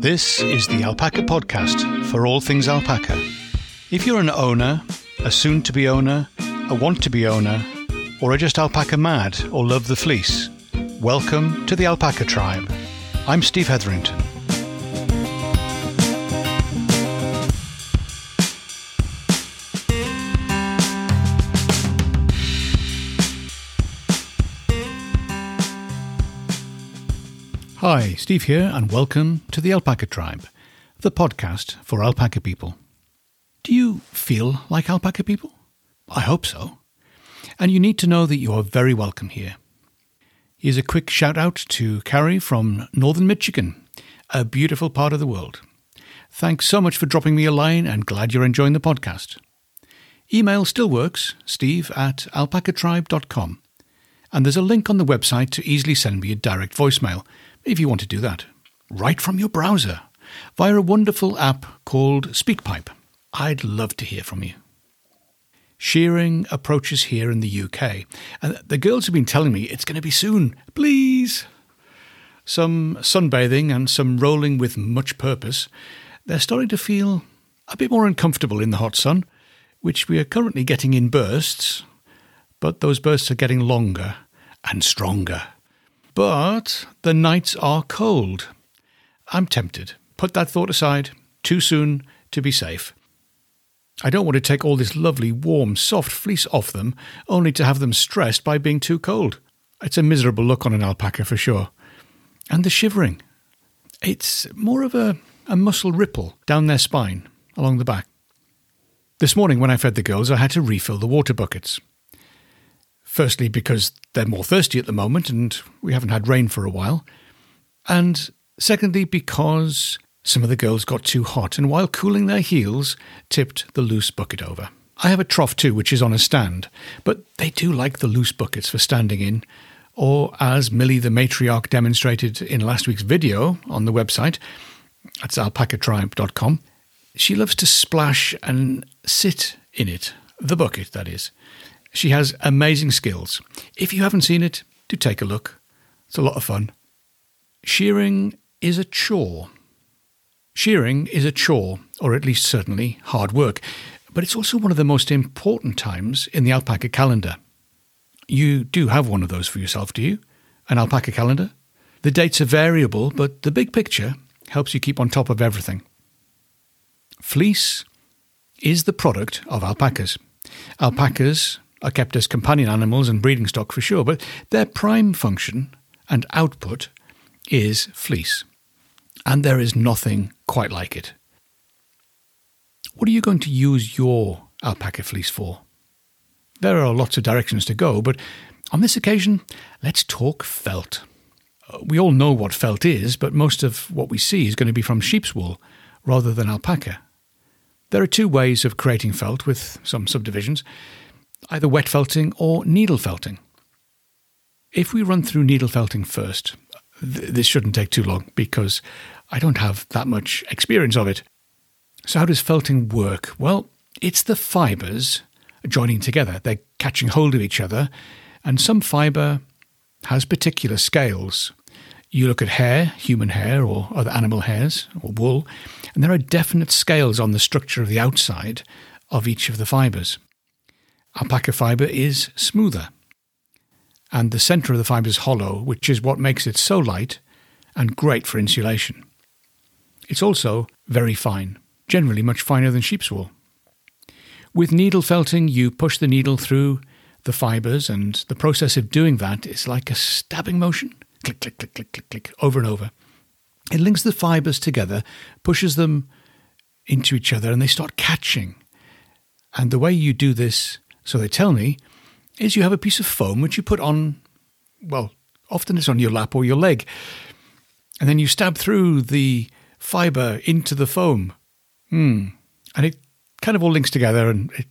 This is the Alpaca Podcast for all things alpaca. If you're an owner, a soon to be owner, a want to be owner, or are just alpaca mad or love the fleece, welcome to the Alpaca Tribe. I'm Steve Hetherington. Hi, Steve here, and welcome to the Alpaca Tribe, the podcast for alpaca people. Do you feel like alpaca people? I hope so. And you need to know that you are very welcome here. Here's a quick shout out to Carrie from Northern Michigan, a beautiful part of the world. Thanks so much for dropping me a line and glad you're enjoying the podcast. Email still works, steve at alpacatribe.com. And there's a link on the website to easily send me a direct voicemail if you want to do that, right from your browser via a wonderful app called SpeakPipe. I'd love to hear from you. Shearing approaches here in the UK, and the girls have been telling me it's going to be soon. Please! Some sunbathing and some rolling with much purpose. They're starting to feel a bit more uncomfortable in the hot sun, which we are currently getting in bursts, but those bursts are getting longer and stronger. But the nights are cold. I'm tempted. Put that thought aside. Too soon to be safe. I don't want to take all this lovely, warm, soft fleece off them, only to have them stressed by being too cold. It's a miserable look on an alpaca for sure. And the shivering. It's more of a, a muscle ripple down their spine, along the back. This morning, when I fed the girls, I had to refill the water buckets. Firstly, because they're more thirsty at the moment and we haven't had rain for a while. And secondly, because some of the girls got too hot and while cooling their heels, tipped the loose bucket over. I have a trough too, which is on a stand, but they do like the loose buckets for standing in. Or, as Millie the matriarch demonstrated in last week's video on the website, that's alpacatribe.com, she loves to splash and sit in it, the bucket, that is. She has amazing skills. If you haven't seen it, do take a look. It's a lot of fun. Shearing is a chore. Shearing is a chore, or at least certainly hard work, but it's also one of the most important times in the alpaca calendar. You do have one of those for yourself, do you? An alpaca calendar? The dates are variable, but the big picture helps you keep on top of everything. Fleece is the product of alpacas. Alpacas are kept as companion animals and breeding stock for sure, but their prime function and output is fleece. And there is nothing quite like it. What are you going to use your alpaca fleece for? There are lots of directions to go, but on this occasion, let's talk felt. Uh, we all know what felt is, but most of what we see is going to be from sheep's wool rather than alpaca. There are two ways of creating felt with some subdivisions either wet felting or needle felting. If we run through needle felting first, th- this shouldn't take too long because I don't have that much experience of it. So, how does felting work? Well, it's the fibres joining together, they're catching hold of each other, and some fibre has particular scales. You look at hair, human hair, or other animal hairs, or wool, and there are definite scales on the structure of the outside of each of the fibres. Alpaca fibre is smoother, and the centre of the fibre is hollow, which is what makes it so light and great for insulation. It's also very fine, generally much finer than sheep's wool. With needle felting, you push the needle through the fibres, and the process of doing that is like a stabbing motion click, click, click, click, click, click, over and over. It links the fibres together, pushes them into each other, and they start catching. And the way you do this so they tell me, is you have a piece of foam which you put on, well, often it's on your lap or your leg, and then you stab through the fibre into the foam. Hmm. And it kind of all links together and it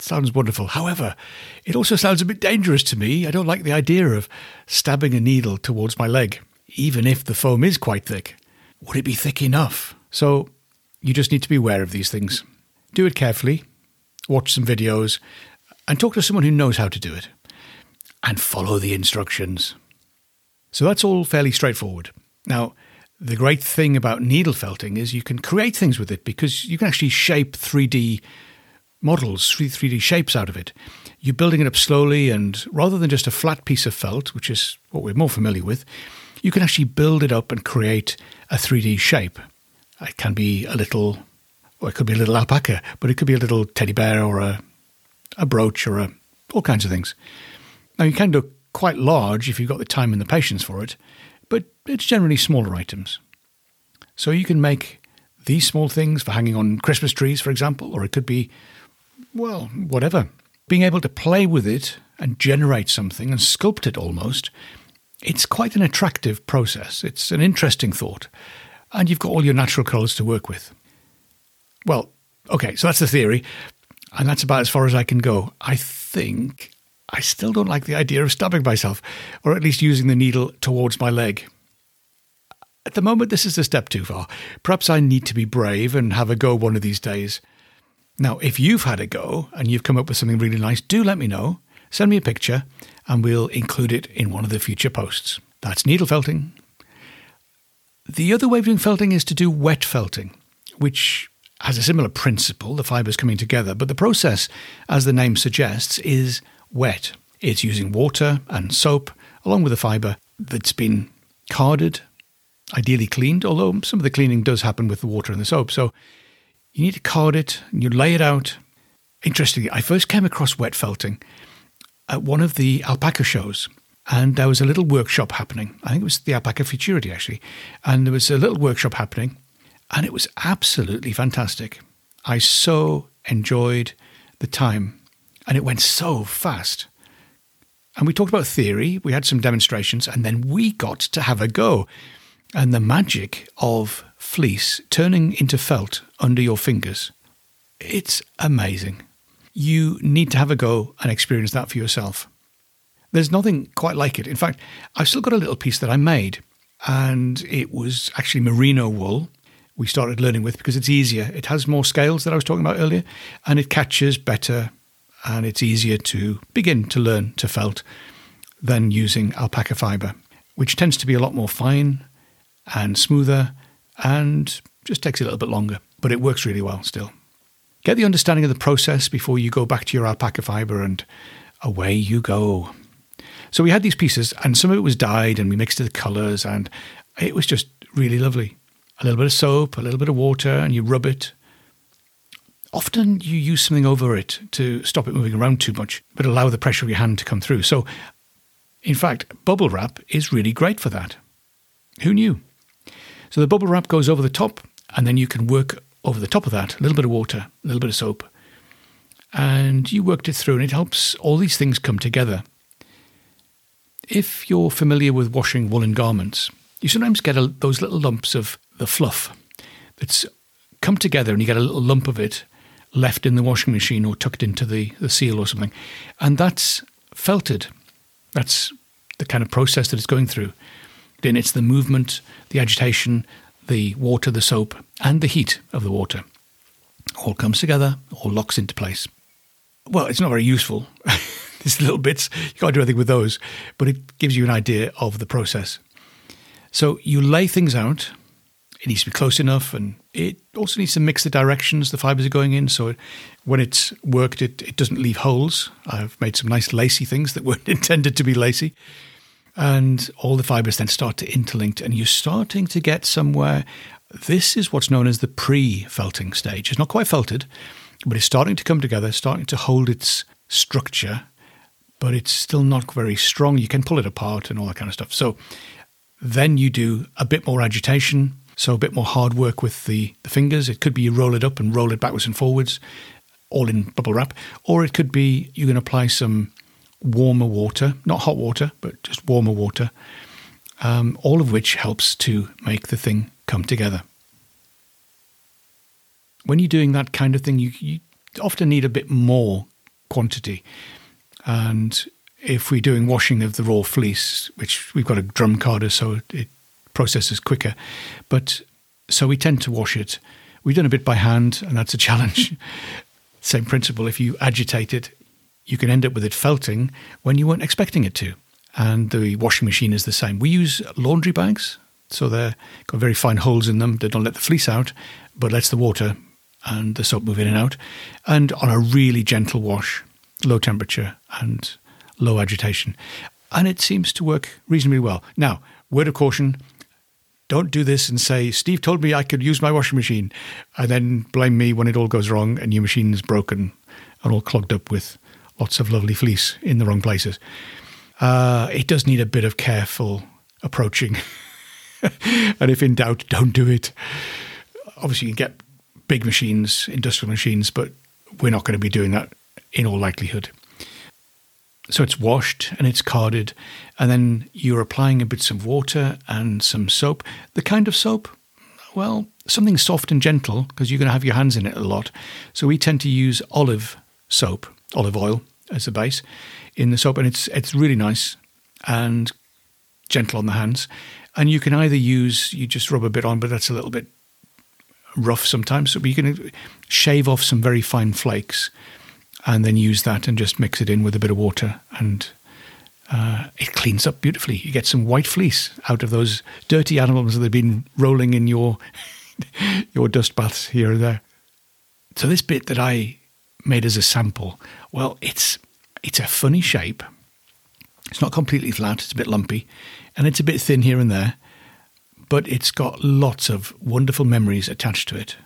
sounds wonderful. However, it also sounds a bit dangerous to me. I don't like the idea of stabbing a needle towards my leg, even if the foam is quite thick. Would it be thick enough? So you just need to be aware of these things. Do it carefully, watch some videos, and talk to someone who knows how to do it and follow the instructions. So that's all fairly straightforward. Now, The great thing about needle felting is you can create things with it because you can actually shape 3D models, 3D shapes out of it. You're building it up slowly, and rather than just a flat piece of felt, which is what we're more familiar with, you can actually build it up and create a 3D shape. It can be a little, or it could be a little alpaca, but it could be a little teddy bear or a, a brooch or a, all kinds of things. Now, you can do quite large if you've got the time and the patience for it, but it's generally smaller items. So you can make these small things for hanging on Christmas trees, for example, or it could be, well, whatever. Being able to play with it and generate something and sculpt it almost, it's quite an attractive process. It's an interesting thought. And you've got all your natural colours to work with. Well, okay, so that's the theory. And that's about as far as I can go. I think I still don't like the idea of stabbing myself, or at least using the needle towards my leg. At the moment, this is a step too far. Perhaps I need to be brave and have a go one of these days. Now, if you've had a go and you've come up with something really nice, do let me know. Send me a picture and we'll include it in one of the future posts. That's needle felting. The other way of doing felting is to do wet felting, which has a similar principle, the fibres coming together, but the process, as the name suggests, is wet. It's using water and soap along with the fibre that's been carded, ideally cleaned, although some of the cleaning does happen with the water and the soap. So you need to card it and you lay it out. Interestingly, I first came across wet felting at one of the alpaca shows. And there was a little workshop happening. I think it was the Alpaca Futurity, actually. And there was a little workshop happening. And it was absolutely fantastic. I so enjoyed the time and it went so fast. And we talked about theory, we had some demonstrations, and then we got to have a go. And the magic of fleece turning into felt under your fingers, it's amazing. You need to have a go and experience that for yourself. There's nothing quite like it. In fact, I've still got a little piece that I made, and it was actually merino wool we started learning with because it's easier. It has more scales that I was talking about earlier, and it catches better and it's easier to begin to learn to felt than using alpaca fiber, which tends to be a lot more fine and smoother and just takes a little bit longer, but it works really well still. Get the understanding of the process before you go back to your alpaca fiber and away you go. So we had these pieces and some of it was dyed and we mixed the colors and it was just really lovely. A little bit of soap, a little bit of water and you rub it often you use something over it to stop it moving around too much, but allow the pressure of your hand to come through. So, in fact, bubble wrap is really great for that. Who knew? So the bubble wrap goes over the top, and then you can work over the top of that a little bit of water, a little bit of soap, and you worked it through, and it helps all these things come together. If you're familiar with washing woolen garments, you sometimes get a, those little lumps of the fluff that's come together, and you get a little lump of it left in the washing machine or tucked into the, the seal or something. And that's felted. That's the kind of process that it's going through. Then it's the movement, the agitation, the water, the soap, and the heat of the water. All comes together, all locks into place. Well, it's not very useful. These little bits, you can't do anything with those, but it gives you an idea of the process. So you lay things out it needs to be close enough, and it also needs to mix the directions the fibers are going in. So it, when it's worked, it, it doesn't leave holes. I've made some nice lacy things that weren't intended to be lacy. And all the fibers then start to interlink, and you're starting to get somewhere. This is what's known as the pre felting stage. It's not quite felted, but it's starting to come together, starting to hold its structure, but it's still not very strong. You can pull it apart and all that kind of stuff. So then you do a bit more agitation, so a bit more hard work with the, the fingers. It could be you roll it up and roll it backwards and forwards, all in bubble wrap. Or it could be you can apply some warmer water, not hot water, but just warmer water, um, all of which helps to make the thing come together. When you're doing that kind of thing, you, you often need a bit more quantity. And if we're doing washing of the raw fleece, which we've got a drum carder, so it process is quicker. But so we tend to wash it. We've done a bit by hand, and that's a challenge. Same principle. If you agitate it, you can end up with it felting when you weren't expecting it to. And the washing machine is the same. We use laundry bags So they've got very fine holes in them that don't let the fleece out, but lets the water and the soap move in and out. And on a really gentle wash, low temperature and low agitation. And it seems to work reasonably well. Now, word of caution don't do this and say, Steve told me I could use my washing machine, and then blame me when it all goes wrong and your machine is broken and all clogged up with lots of lovely fleece in the wrong places. Uh, it does need a bit of careful approaching. and if in doubt, don't do it. Obviously, you can get big machines, industrial machines, but we're not going to be doing that in all likelihood. So it's washed and it's carded, and then you're applying a bit of water and some soap. The kind of soap, well, something soft and gentle because you're going to have your hands in it a lot. So we tend to use olive soap, olive oil as the base in the soap, and it's it's really nice and gentle on the hands. And you can either use you just rub a bit on, but that's a little bit rough sometimes. So you can shave off some very fine flakes and then use that and just mix it in with a bit of water and uh, it cleans up beautifully. You get some white fleece out of those dirty animals that have been rolling in your your dust baths here and there. So this bit that I made as a sample, well, it's it's a funny shape. It's not completely flat, it's a bit lumpy, and it's a bit thin here and there, but it's got lots of wonderful memories attached to it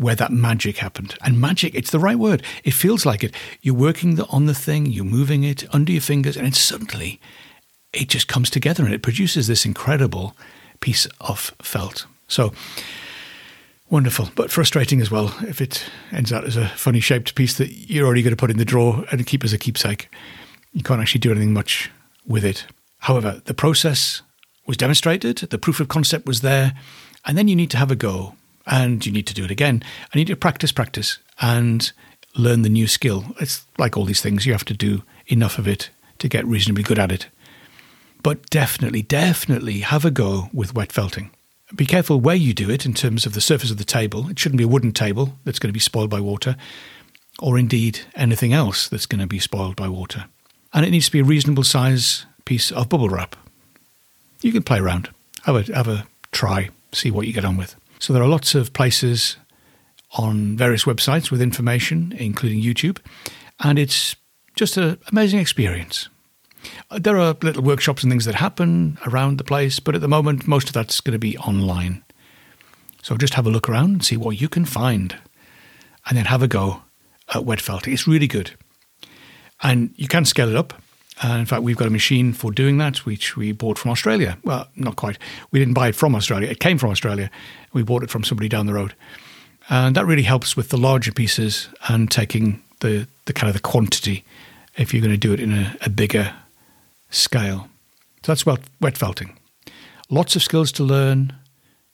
where that magic happened. And magic, it's the right word. It feels like it. You're working the, on the thing, you're moving it under your fingers, and suddenly it just comes together and it produces this incredible piece of felt. So wonderful, but frustrating as well if it ends out as a funny shaped piece that you're already going to put in the drawer and keep as a keepsake. You can't actually do anything much with it. However, the process was demonstrated, the proof of concept was there, and then you need to have a go and you need to do it again. You need to practice, practice, and learn the new skill. It's like all these things, you have to do enough of it to get reasonably good at it. But definitely, definitely have a go with wet felting. Be careful where you do it in terms of the surface of the table. It shouldn't be a wooden table that's going to be spoiled by water, or indeed anything else that's going to be spoiled by water. And it needs to be a reasonable size piece of bubble wrap. You can play around, have a, have a try, see what you get on with. So there are lots of places on various websites with information, including YouTube, and it's just an amazing experience. Uh, there are little workshops and things that happen around the place, but at the moment, most of that's going to be online. So just have a look around and see what you can find, and then have a go at wet felting. It's really good. And you can scale it up. Uh, in fact, we've got a machine for doing that, which we bought from Australia. Well, not quite. We didn't buy it from Australia. It came from Australia. We bought it from somebody down the road. And that really helps with the larger pieces and taking the, the kind of the quantity if you're going to do it in a, a bigger scale. So that's wet, wet felting. Lots of skills to learn.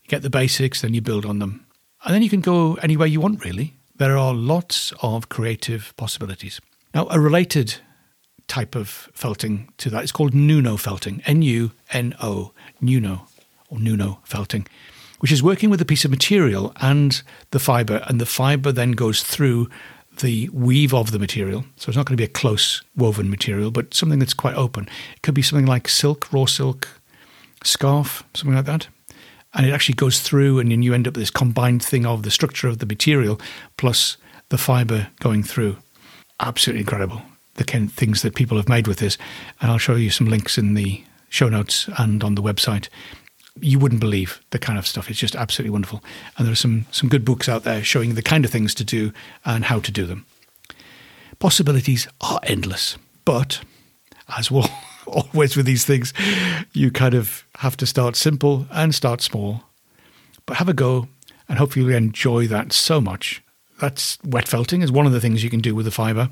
You get the basics, then you build on them. And then you can go anywhere you want, really. There are lots of creative possibilities. Now, a related type of felting to that. It's called Nuno felting, N U N O, Nuno, or Nuno felting, which is working with a piece of material and the fibre, and the fibre then goes through the weave of the material. So it's not going to be a close woven material, but something that's quite open. It could be something like silk, raw silk, scarf, something like that. And it actually goes through, and then you end up with this combined thing of the structure of the material plus the fibre going through. Absolutely incredible the kind of things that people have made with this. And I'll show you some links in the show notes and on the website. You wouldn't believe the kind of stuff. It's just absolutely wonderful. And there are some, some good books out there showing the kind of things to do and how to do them. Possibilities are endless, but as well, always with these things, you kind of have to start simple and start small. But have a go and hopefully you'll enjoy that so much. That's wet felting is one of the things you can do with the fibre.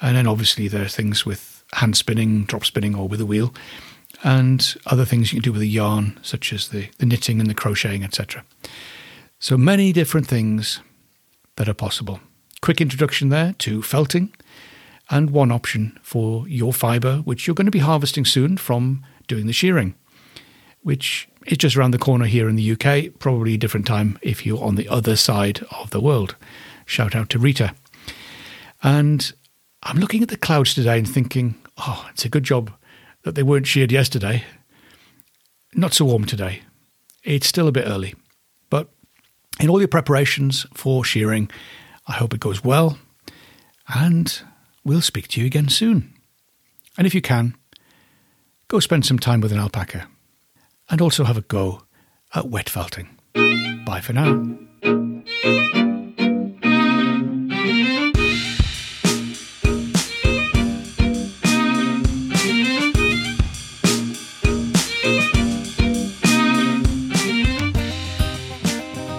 And then obviously there are things with hand spinning, drop spinning, or with a wheel, and other things you can do with a yarn, such as the, the knitting and the crocheting, etc. So many different things that are possible. Quick introduction there to felting, and one option for your fibre, which you're going to be harvesting soon from doing the shearing, which is just around the corner here in the UK, probably a different time if you're on the other side of the world. Shout out to Rita. And I'm looking at the clouds today and thinking, oh, it's a good job that they weren't sheared yesterday. not so warm today. It's still a bit early. But in all your preparations for shearing, I hope it goes well. And we'll speak to you again soon. And if you can, go spend some time with an alpaca. And also have a go at wet felting. Bye for now.